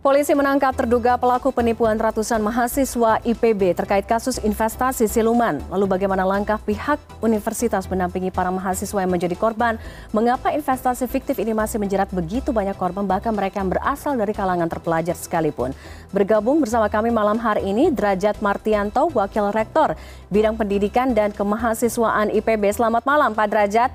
Polisi menangkap terduga pelaku penipuan ratusan mahasiswa IPB terkait kasus investasi siluman. Lalu bagaimana langkah pihak universitas mendampingi para mahasiswa yang menjadi korban? Mengapa investasi fiktif ini masih menjerat begitu banyak korban bahkan mereka yang berasal dari kalangan terpelajar sekalipun? Bergabung bersama kami malam hari ini Derajat Martianto, Wakil Rektor Bidang Pendidikan dan Kemahasiswaan IPB. Selamat malam Pak Derajat.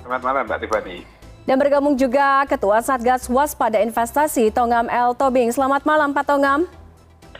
Selamat malam Mbak Tiffany. Dan bergabung juga Ketua Satgas Waspada Investasi Tongam L. Tobing. Selamat malam Pak Tongam.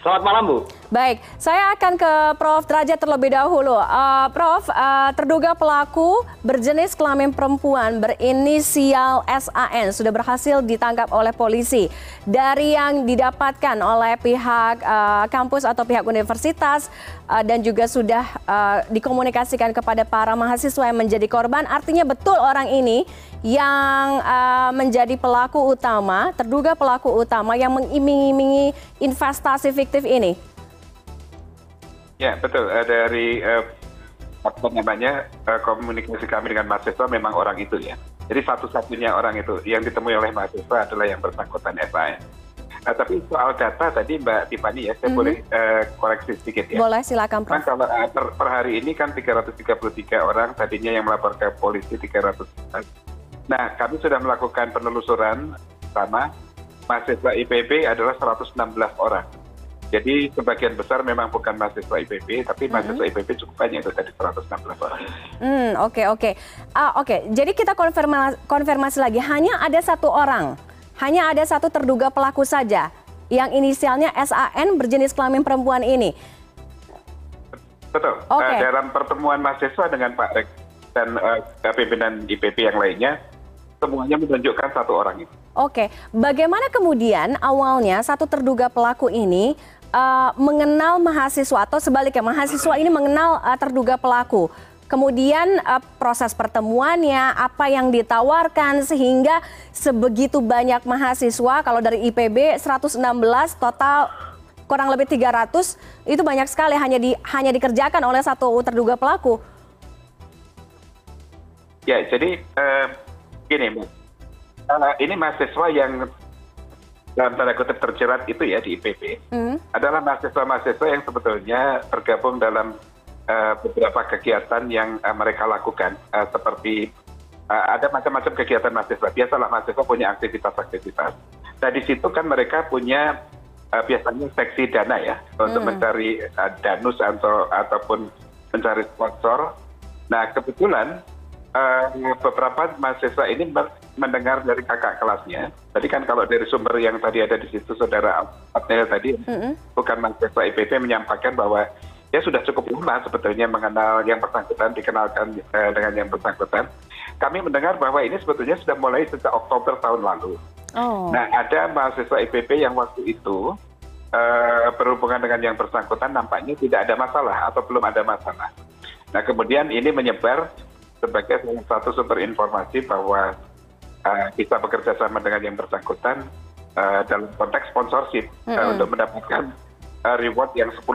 Selamat malam Bu. Baik, saya akan ke Prof Derajat terlebih dahulu. Uh, Prof, uh, terduga pelaku berjenis kelamin perempuan berinisial SAN sudah berhasil ditangkap oleh polisi. Dari yang didapatkan oleh pihak uh, kampus atau pihak universitas uh, dan juga sudah uh, dikomunikasikan kepada para mahasiswa yang menjadi korban, artinya betul orang ini yang uh, menjadi pelaku utama, terduga pelaku utama yang mengiming-imingi investasi fiktif ini. Ya betul uh, dari uh, apa namanya uh, komunikasi kami dengan mahasiswa memang orang itu ya. Jadi satu-satunya orang itu yang ditemui oleh mahasiswa adalah yang bersangkutan FAN. Nah, tapi soal data tadi Mbak Tiffany ya, saya -hmm. boleh uh, koreksi sedikit ya. Boleh silakan Prof. Kan kalau uh, per, per hari ini kan 333 orang, tadinya yang melapor ke polisi 300. Nah, kami sudah melakukan penelusuran sama mahasiswa IPB adalah 116 orang jadi sebagian besar memang bukan mahasiswa IPB, tapi mahasiswa mm -hmm. IPB cukup banyak itu tadi 116 orang. Hmm, oke oke. Ah, oke. Jadi kita konfirmasi, konfirmasi lagi, hanya ada satu orang, hanya ada satu terduga pelaku saja yang inisialnya SAN berjenis kelamin perempuan ini. Betul. Okay. Uh, dalam pertemuan mahasiswa dengan Pak Rek dan uh, pimpinan IPB yang lainnya, semuanya menunjukkan satu orang itu. Oke, bagaimana kemudian awalnya satu terduga pelaku ini uh, mengenal mahasiswa atau sebaliknya mahasiswa ini mengenal uh, terduga pelaku. Kemudian uh, proses pertemuannya, apa yang ditawarkan sehingga sebegitu banyak mahasiswa kalau dari IPB 116 total kurang lebih 300 itu banyak sekali hanya di hanya dikerjakan oleh satu terduga pelaku. Ya, jadi uh, gini, uh, ini mahasiswa yang dalam tanda kutip terjerat itu ya di IPB mm. adalah mahasiswa-mahasiswa yang sebetulnya tergabung dalam uh, beberapa kegiatan yang uh, mereka lakukan uh, seperti uh, ada macam-macam kegiatan mahasiswa biasalah mahasiswa punya aktivitas-aktivitas nah di situ kan mereka punya uh, biasanya seksi dana ya mm. untuk mencari uh, danus atau ataupun mencari sponsor nah kebetulan beberapa mahasiswa ini mendengar dari kakak kelasnya. Tadi kan kalau dari sumber yang tadi ada di situ saudara Abnel tadi, bukan mahasiswa IPP menyampaikan bahwa ya sudah cukup lama sebetulnya mengenal yang bersangkutan, dikenalkan eh, dengan yang bersangkutan. Kami mendengar bahwa ini sebetulnya sudah mulai sejak Oktober tahun lalu. Oh. Nah ada mahasiswa IPP yang waktu itu uh, berhubungan dengan yang bersangkutan nampaknya tidak ada masalah atau belum ada masalah. Nah kemudian ini menyebar sebagai salah satu sumber informasi bahwa kita bekerja sama dengan yang bersangkutan uh, dalam konteks sponsorship uh, untuk mendapatkan reward yang 10%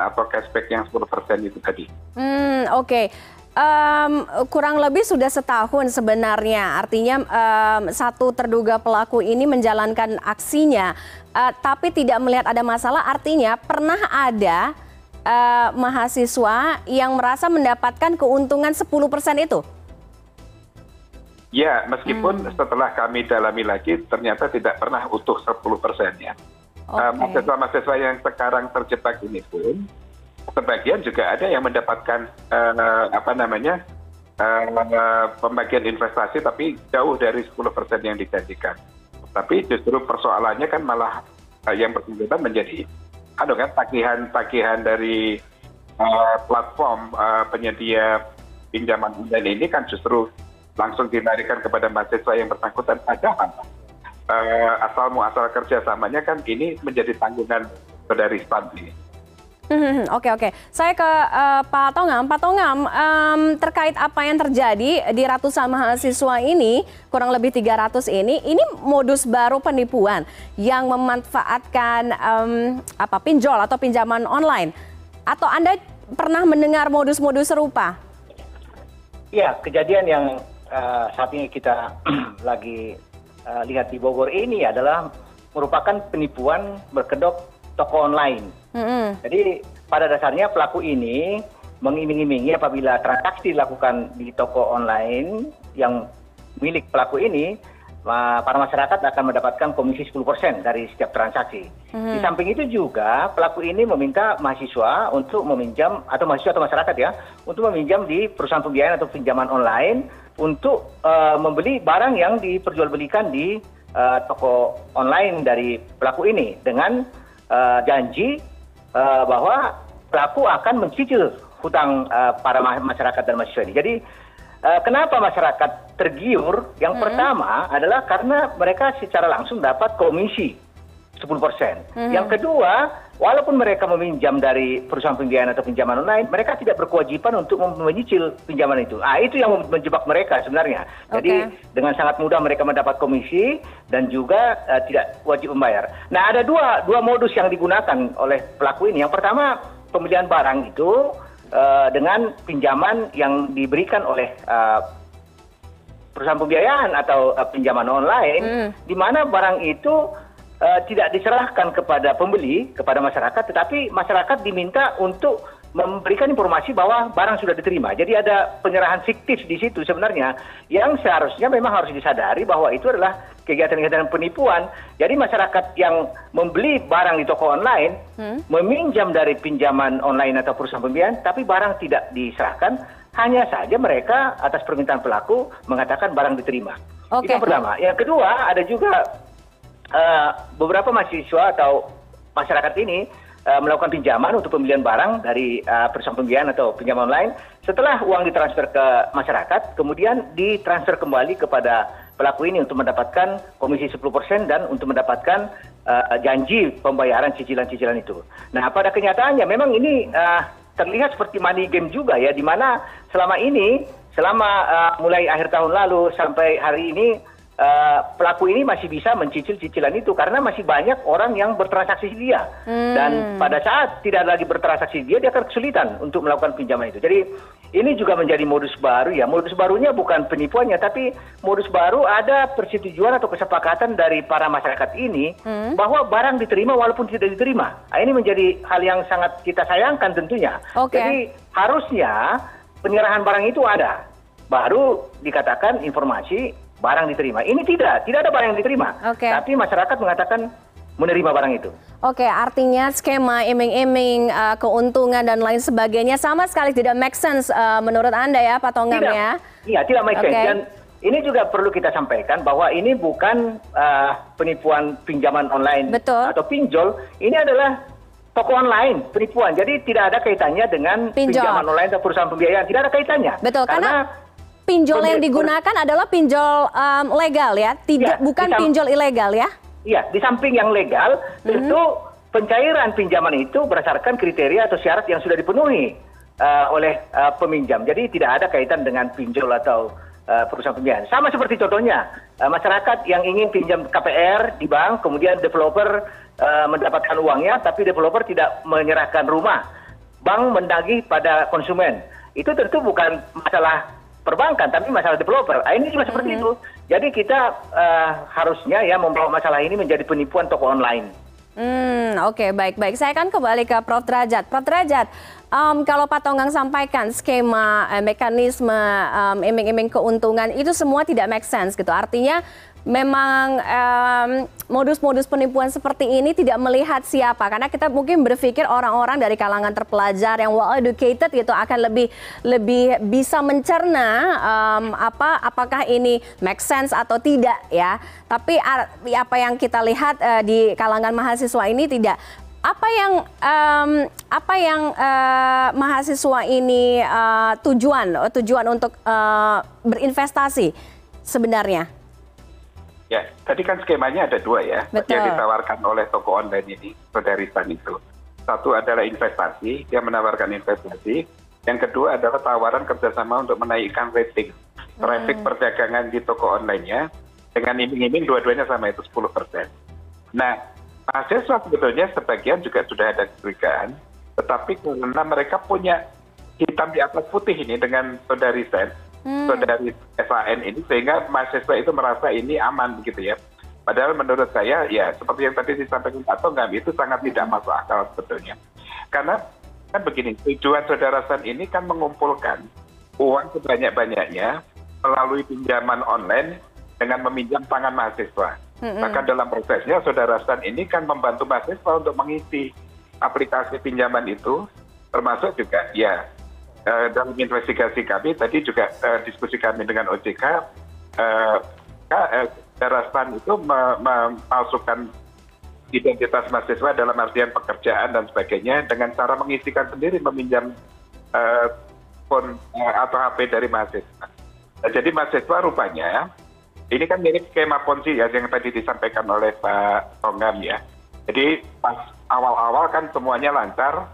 atau cashback yang 10% itu tadi. Hmm, oke. Okay. Um, kurang lebih sudah setahun sebenarnya, artinya um, satu terduga pelaku ini menjalankan aksinya, uh, tapi tidak melihat ada masalah. Artinya pernah ada uh, mahasiswa yang merasa mendapatkan keuntungan 10% itu? Ya, meskipun hmm. setelah kami dalami lagi ternyata tidak pernah utuh 10 persennya. Okay. Uh, mahasiswa-mahasiswa yang sekarang terjebak ini pun sebagian juga ada yang mendapatkan uh, apa namanya uh, pembagian investasi tapi jauh dari 10 persen yang dijanjikan. Tapi justru persoalannya kan malah uh, yang bersangkutan menjadi aduh kan tagihan-tagihan dari uh, platform uh, penyedia pinjaman online ini kan justru langsung dinarikan kepada mahasiswa yang bersangkutan padahal uh, asal muasal kerjasamanya kan ini menjadi tanggungan dari STAN ini. Oke oke, saya ke uh, Pak Tongam. Pak Tongam, um, terkait apa yang terjadi di ratusan mahasiswa ini, kurang lebih 300 ini, ini modus baru penipuan yang memanfaatkan um, apa pinjol atau pinjaman online. Atau Anda pernah mendengar modus-modus serupa? Ya, kejadian yang uh, saat ini kita lagi uh, lihat di Bogor ini adalah merupakan penipuan berkedok toko online. Jadi pada dasarnya pelaku ini mengiming-imingi apabila transaksi dilakukan di toko online yang milik pelaku ini, para masyarakat akan mendapatkan komisi 10% dari setiap transaksi. Di samping itu juga pelaku ini meminta mahasiswa untuk meminjam atau mahasiswa atau masyarakat ya untuk meminjam di perusahaan pembiayaan atau pinjaman online untuk eh, membeli barang yang diperjualbelikan di eh, toko online dari pelaku ini dengan eh, janji bahwa pelaku akan mencicil hutang eh, para ma- masyarakat dan mahasiswa ini. Jadi eh, kenapa masyarakat tergiur? Yang pertama adalah karena mereka secara langsung dapat komisi 10%. Yang kedua, walaupun mereka meminjam dari perusahaan pembiayaan atau pinjaman online, mereka tidak berkewajiban untuk menyicil pinjaman itu. Ah, itu yang menjebak mereka sebenarnya. Jadi dengan sangat mudah mereka mendapat komisi dan juga eh, tidak wajib membayar. Nah, ada dua dua modus yang digunakan oleh pelaku ini. Yang pertama, pembelian barang itu eh, dengan pinjaman yang diberikan oleh eh, perusahaan pembiayaan atau pinjaman online, Hmm. di mana barang itu tidak diserahkan kepada pembeli, kepada masyarakat, tetapi masyarakat diminta untuk memberikan informasi bahwa barang sudah diterima. Jadi ada penyerahan fiktif di situ sebenarnya yang seharusnya memang harus disadari bahwa itu adalah kegiatan-kegiatan penipuan. Jadi masyarakat yang membeli barang di toko online meminjam dari pinjaman online atau perusahaan pembiayaan, tapi barang tidak diserahkan, hanya saja mereka atas permintaan pelaku mengatakan barang diterima. Oke. Itu yang pertama. Yang kedua ada juga eh, beberapa mahasiswa atau masyarakat ini eh, melakukan pinjaman untuk pembelian barang dari eh, perusahaan pembiayaan atau pinjaman online. Setelah uang ditransfer ke masyarakat, kemudian ditransfer kembali kepada pelaku ini untuk mendapatkan komisi 10% dan untuk mendapatkan eh, janji pembayaran cicilan-cicilan itu. Nah, pada kenyataannya memang ini eh, terlihat seperti money game juga ya, di mana selama ini, selama eh, mulai akhir tahun lalu sampai hari ini eh, pelaku ini masih bisa mencicil cicilan itu karena masih banyak orang yang bertransaksi di dia dan pada saat tidak lagi bertransaksi di dia dia akan kesulitan untuk melakukan pinjaman itu. Jadi ini juga menjadi modus baru ya. Modus barunya bukan penipuannya tapi modus baru ada persetujuan atau kesepakatan dari para masyarakat ini bahwa barang diterima walaupun tidak diterima. Nah, ini menjadi hal yang sangat kita sayangkan tentunya. Oke. jadi harusnya penyerahan barang itu ada. Baru dikatakan informasi barang diterima. Ini tidak, tidak ada barang yang diterima. Oke. Tapi masyarakat mengatakan menerima barang itu. Oke, artinya skema iming-iming, uh, keuntungan dan lain sebagainya sama sekali tidak make sense uh, menurut Anda ya, Pak Tonggam tidak, ya? Iya, tidak make sense. Oke. Dan ini juga perlu kita sampaikan bahwa ini bukan uh, penipuan pinjaman online Betul. atau pinjol. Ini adalah toko online penipuan. Jadi tidak ada kaitannya dengan Pinjol. pinjaman online atau perusahaan pembiayaan. Tidak ada kaitannya. Betul, karena pinjol yang digunakan adalah pinjol um, legal ya, tidak Ya, bukan pinjol ilegal ya? Iya, di samping yang legal, tentu pencairan pinjaman itu berdasarkan kriteria atau syarat yang sudah dipenuhi uh, oleh uh, peminjam. Jadi tidak ada kaitan dengan pinjol atau uh, perusahaan pembiayaan. Sama seperti contohnya, uh, masyarakat yang ingin pinjam KPR di bank, kemudian developer uh, mendapatkan uangnya, tapi developer tidak menyerahkan rumah. Bank mendagih pada konsumen. Itu tentu bukan masalah perbankan, tapi masalah developer. Ah, ini juga seperti itu. Jadi kita eh, harusnya ya membawa masalah ini menjadi penipuan toko online. Hmm, oke baik baik. Saya akan kembali ke Prof Derajat. Prof Derajat, um, kalau Pak Tonggang sampaikan skema, eh, mekanisme, um, iming-iming keuntungan itu semua tidak make sense gitu. Artinya memang em, modus-modus penipuan seperti ini tidak melihat siapa. Karena kita mungkin berpikir orang-orang dari kalangan terpelajar yang well educated gitu akan lebih lebih bisa mencerna em, apa apakah ini make sense atau tidak ya. Tapi apa yang kita lihat eh, di kalangan mahasiswa ini tidak. Apa yang em, apa yang eh, mahasiswa ini eh, tujuan tujuan untuk eh, berinvestasi sebenarnya Ya, tadi kan skemanya ada dua ya, Betul. yang ditawarkan oleh toko online ini, Sodarisan itu. Satu adalah investasi, dia menawarkan investasi. Yang kedua adalah tawaran kerjasama untuk menaikkan rating traffic perdagangan di toko online-nya. Dengan iming-iming dua-duanya sama itu 10%. Nah, mahasiswa sebetulnya sebagian juga sudah ada kecurigaan, tetapi karena mereka punya hitam di atas putih ini dengan Sodarisan, saudari SAN ini sehingga mahasiswa itu merasa ini aman begitu ya. padahal menurut saya ya seperti yang tadi disampaikan Pak Tongam itu sangat tidak masuk akal sebetulnya. Karena kan begini tujuan saudara San ini kan mengumpulkan uang sebanyak banyaknya melalui pinjaman online dengan meminjam tangan mahasiswa. Maka dalam prosesnya saudara San ini kan membantu mahasiswa untuk mengisi aplikasi pinjaman itu termasuk juga ya dalam investigasi kami tadi juga eh, diskusi kami dengan OJK eh, saudara San itu memasukkan identitas mahasiswa dalam artian pekerjaan dan sebagainya dengan cara mengisikan sendiri meminjam phone atau HP dari mahasiswa. Nah, jadi mahasiswa rupanya ini kan mirip skema ponzi ya yang tadi disampaikan oleh Pak Tongam ya. Jadi pas awal-awal kan semuanya lancar,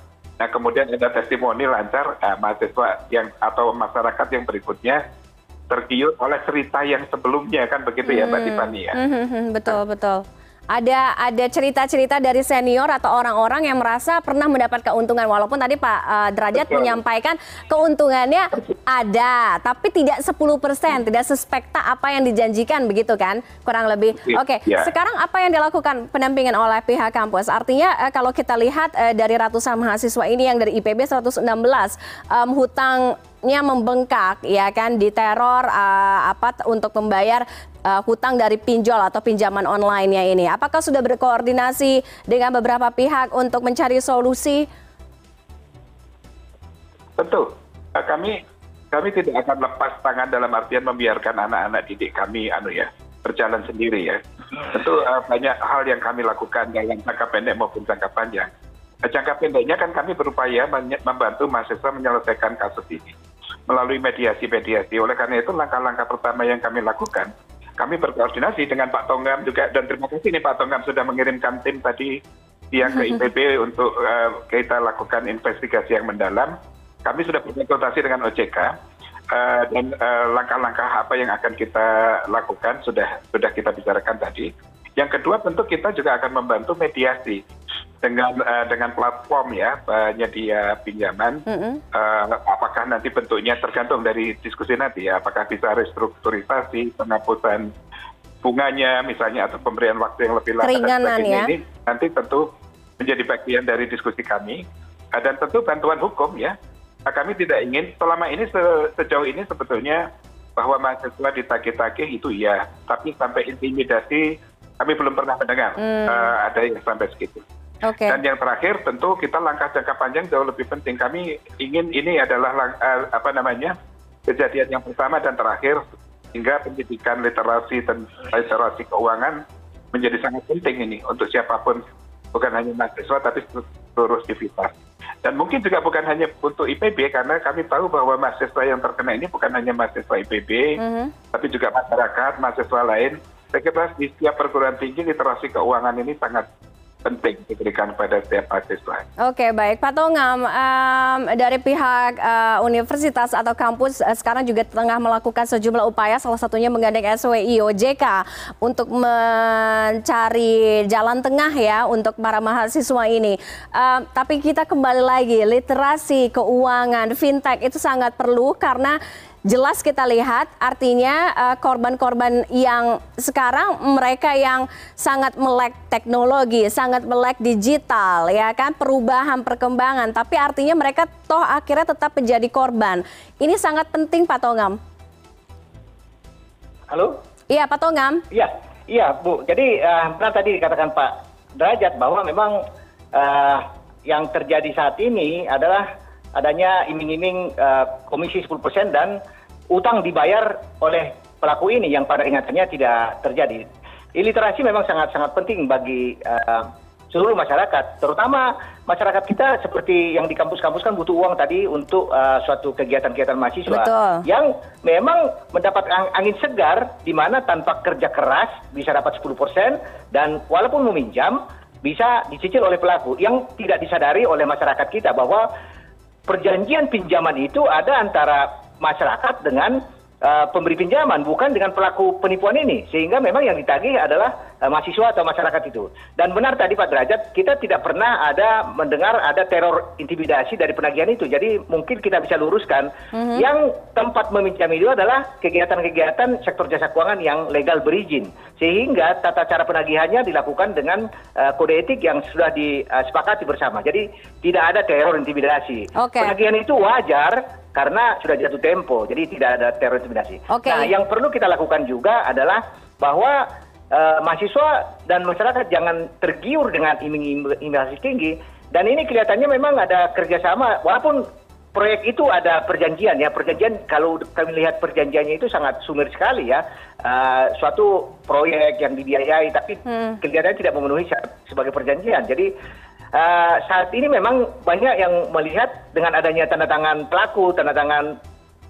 nah kemudian ada testimoni lancar, nah, mahasiswa yang atau masyarakat yang berikutnya tergiur oleh cerita yang sebelumnya kan begitu ya Mbak hmm. Tiffany ya. Hmm, hmm, betul betul ada ada cerita-cerita dari senior atau orang-orang yang merasa pernah mendapat keuntungan walaupun tadi Pak uh, Derajat Betul. menyampaikan keuntungannya ada tapi tidak 10% tidak sespekta apa yang dijanjikan begitu kan kurang lebih. Oke, okay. ya. sekarang apa yang dilakukan pendampingan oleh pihak kampus? Artinya uh, kalau kita lihat uh, dari ratusan mahasiswa ini yang dari IPB 116 um, hutangnya membengkak ya kan diteror uh, apa untuk membayar uh, hutang dari pinjol atau pinjaman online-nya ini. Apakah sudah berkoordinasi dengan beberapa pihak untuk mencari solusi? Tentu, uh, kami kami tidak akan lepas tangan dalam artian membiarkan anak-anak didik kami anu ya berjalan sendiri ya. Tentu uh, banyak hal yang kami lakukan dalam jangka pendek maupun jangka panjang. Jangka pendeknya kan kami berupaya membantu mahasiswa menyelesaikan kasus ini melalui mediasi-mediasi. Oleh karena itu langkah-langkah pertama yang kami lakukan kami berkoordinasi dengan Pak Tonggam juga dan terima kasih nih Pak Tonggam sudah mengirimkan tim tadi yang ke IPB untuk uh, kita lakukan investigasi yang mendalam. Kami sudah berkonsultasi dengan OJK uh, eh, dan uh, langkah-langkah apa yang akan kita lakukan sudah sudah kita bicarakan tadi. Yang kedua tentu kita juga akan membantu mediasi dengan uh, dengan platform ya penyedia pinjaman. Uh, apakah nanti bentuknya tergantung dari diskusi nanti ya apakah bisa restrukturisasi penghapusan bunganya misalnya atau pemberian waktu yang lebih lama dan ya. ini nanti tentu menjadi bagian dari diskusi kami. Uh, dan tentu bantuan hukum ya. Nah, kami tidak ingin selama ini se sejauh ini sebetulnya bahwa mahasiswa ditagih-tagih itu ya tapi sampai intimidasi kami belum pernah mendengar mm. uh, ada yang sampai segitu Okay. Dan yang terakhir tentu kita langkah jangka panjang jauh lebih penting. Kami ingin ini adalah uh, apa namanya kejadian yang pertama dan terakhir hingga pendidikan literasi dan literasi keuangan menjadi sangat penting ini untuk siapa pun bukan hanya mahasiswa tapi seluruh aktivitas. Dan mungkin juga bukan hanya untuk IPB karena kami tahu bahwa mahasiswa yang terkena ini bukan hanya mahasiswa IPB, mm -hmm. tapi juga masyarakat, mahasiswa lain. Saya kira di setiap perguruan tinggi literasi keuangan ini sangat penting diberikan pada setiap mahasiswa. Oke baik Pak Tongam um, dari pihak uh, universitas atau kampus uh, sekarang juga tengah melakukan sejumlah upaya salah satunya menggandeng SWI OJK untuk mencari jalan tengah ya untuk para mahasiswa ini. Uh, tapi kita kembali lagi literasi keuangan fintech itu sangat perlu karena jelas kita lihat artinya eh, korban-korban yang sekarang mereka yang sangat melek teknologi, sangat melek digital ya kan perubahan perkembangan tapi artinya mereka toh akhirnya tetap menjadi korban. Ini sangat penting Pak Tongam. Halo? Iya Pak Tongam. Iya, iya Bu. Jadi uh, pernah tadi dikatakan Pak Derajat bahwa memang uh, yang terjadi saat ini adalah adanya iming-iming uh, komisi 10% dan utang dibayar oleh pelaku ini yang pada ingatannya tidak terjadi. Iliterasi memang sangat-sangat penting bagi uh, seluruh masyarakat, terutama masyarakat kita seperti yang di kampus-kampus kan butuh uang tadi untuk uh, suatu kegiatan-kegiatan mahasiswa Betul. yang memang mendapat angin segar di mana tanpa kerja keras bisa dapat 10% dan walaupun meminjam bisa dicicil oleh pelaku yang tidak disadari oleh masyarakat kita bahwa perjanjian pinjaman itu ada antara masyarakat dengan uh, pemberi pinjaman bukan dengan pelaku penipuan ini. Sehingga memang yang ditagih adalah mahasiswa atau masyarakat itu. Dan benar tadi Pak Derajat, kita tidak pernah ada mendengar ada teror intimidasi dari penagihan itu. Jadi mungkin kita bisa luruskan mm-hmm. yang tempat meminjam itu adalah kegiatan-kegiatan sektor jasa keuangan yang legal berizin. Sehingga tata cara penagihannya dilakukan dengan uh, kode etik yang sudah disepakati bersama. Jadi tidak ada teror intimidasi. Okay. Penagihan itu wajar karena sudah jatuh tempo, jadi tidak ada teror intimidasi. Okay. Nah, yang perlu kita lakukan juga adalah bahwa mahasiswa dan masyarakat jangan tergiur dengan iming-iming tinggi. Dan ini kelihatannya memang ada kerjasama, walaupun proyek itu ada perjanjian ya, perjanjian kalau kami lihat perjanjiannya itu sangat sumir sekali ya, uh, suatu proyek yang dibiayai, tapi hmm. kelihatannya tidak memenuhi sebagai perjanjian. Jadi uh, saat ini memang banyak yang melihat dengan adanya tanda tangan pelaku, tanda tangan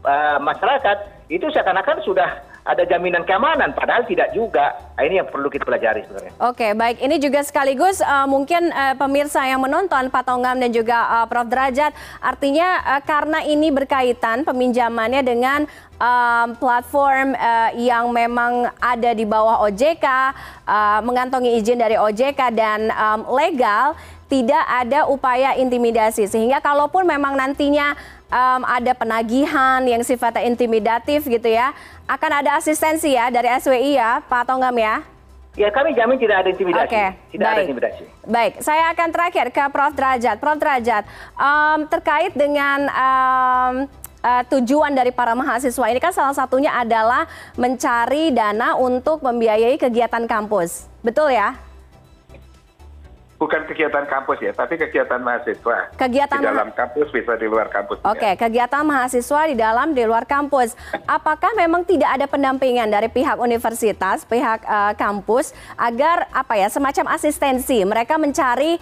uh, masyarakat, itu seakan-akan sudah ada jaminan keamanan, padahal tidak juga. Nah, ini yang perlu kita pelajari sebenarnya. Oke, baik. Ini juga sekaligus uh, mungkin uh, pemirsa yang menonton Pak Tongam dan juga uh, Prof Derajat, artinya uh, karena ini berkaitan peminjamannya dengan um, platform uh, yang memang ada di bawah OJK, uh, mengantongi izin dari OJK dan um, legal, tidak ada upaya intimidasi sehingga kalaupun memang nantinya ada penagihan yang sifatnya intimidatif gitu ya akan ada asistensi ya dari SWI ya Pak Tonggam ya Ya kami jamin tidak ada intimidasi. Oke, tidak baik. ada intimidasi. Baik, saya akan terakhir ke Prof Derajat. Prof Derajat, um, terkait dengan um, uh, tujuan dari para mahasiswa ini kan salah satunya adalah mencari dana untuk membiayai kegiatan kampus, betul ya? Bukan kegiatan kampus ya, tapi kegiatan mahasiswa. Kegiatan di dalam kampus bisa di luar kampus. Oke, okay, kegiatan mahasiswa di dalam di luar kampus. Apakah memang tidak ada pendampingan dari pihak universitas, pihak uh, kampus agar apa ya semacam asistensi mereka mencari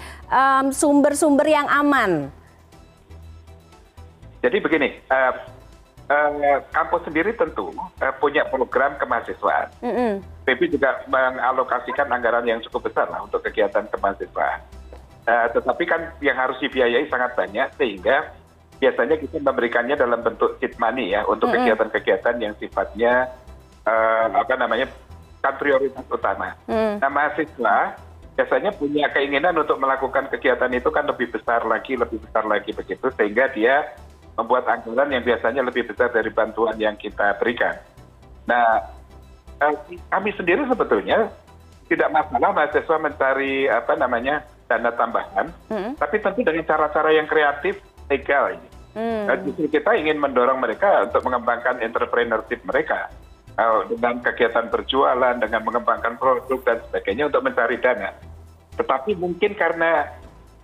sumber-sumber um, yang aman? Jadi begini, uh, kampus sendiri tentu uh, punya program kemahasiswaan. Mm -hmm. PP juga mengalokasikan anggaran yang cukup besar lah untuk kegiatan kemahasiswaan. Uh, tetapi kan yang harus dibiayai sangat banyak sehingga biasanya kita memberikannya dalam bentuk seed money ya untuk kegiatan-kegiatan yang sifatnya uh, apa namanya kan prioritas utama. Mm. Nah mahasiswa biasanya punya keinginan untuk melakukan kegiatan itu kan lebih besar lagi, lebih besar lagi begitu sehingga dia membuat anggaran yang biasanya lebih besar dari bantuan yang kita berikan. Nah, eh, kami sendiri sebetulnya tidak masalah mahasiswa mencari apa namanya dana tambahan, hmm. tapi tentu dengan cara-cara yang kreatif, legal ini. Hmm. Justru kita ingin mendorong mereka untuk mengembangkan entrepreneurship mereka dengan kegiatan berjualan, dengan mengembangkan produk dan sebagainya untuk mencari dana. Tetapi mungkin karena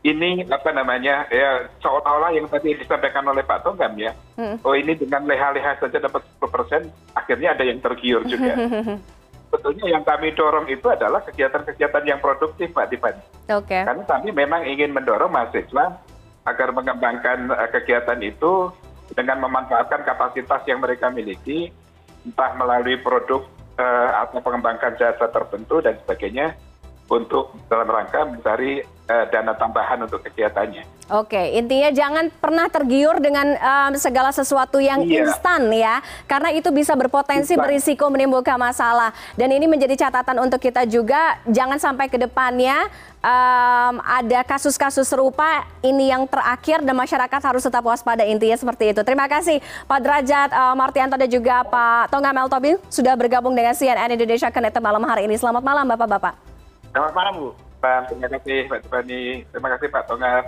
ini apa namanya ya seolah-olah yang tadi disampaikan oleh Pak Togam ya, hmm. oh ini dengan leha-leha saja dapat 10 persen, akhirnya ada yang tergiur juga. Sebetulnya yang kami dorong itu adalah kegiatan-kegiatan yang produktif Pak Tiffany. Okay. Karena kami memang ingin mendorong mahasiswa agar mengembangkan uh, kegiatan itu dengan memanfaatkan kapasitas yang mereka miliki, entah melalui produk uh, atau pengembangan jasa tertentu dan sebagainya, untuk dalam rangka mencari dana tambahan untuk kegiatannya. Oke, intinya jangan pernah tergiur dengan um, segala sesuatu yang iya. instan ya, karena itu bisa berpotensi instan. berisiko menimbulkan masalah. Dan ini menjadi catatan untuk kita juga, jangan sampai ke depannya um, ada kasus-kasus serupa ini yang terakhir dan masyarakat harus tetap waspada intinya seperti itu. Terima kasih Pak Derajat uh, Martianto dan juga Pak Tonga Meltobin sudah bergabung dengan CNN Indonesia Connected malam hari ini. Selamat malam Bapak-Bapak. Selamat malam Bu. Terima kasih Pak Tiffany. Terima kasih Pak kasih.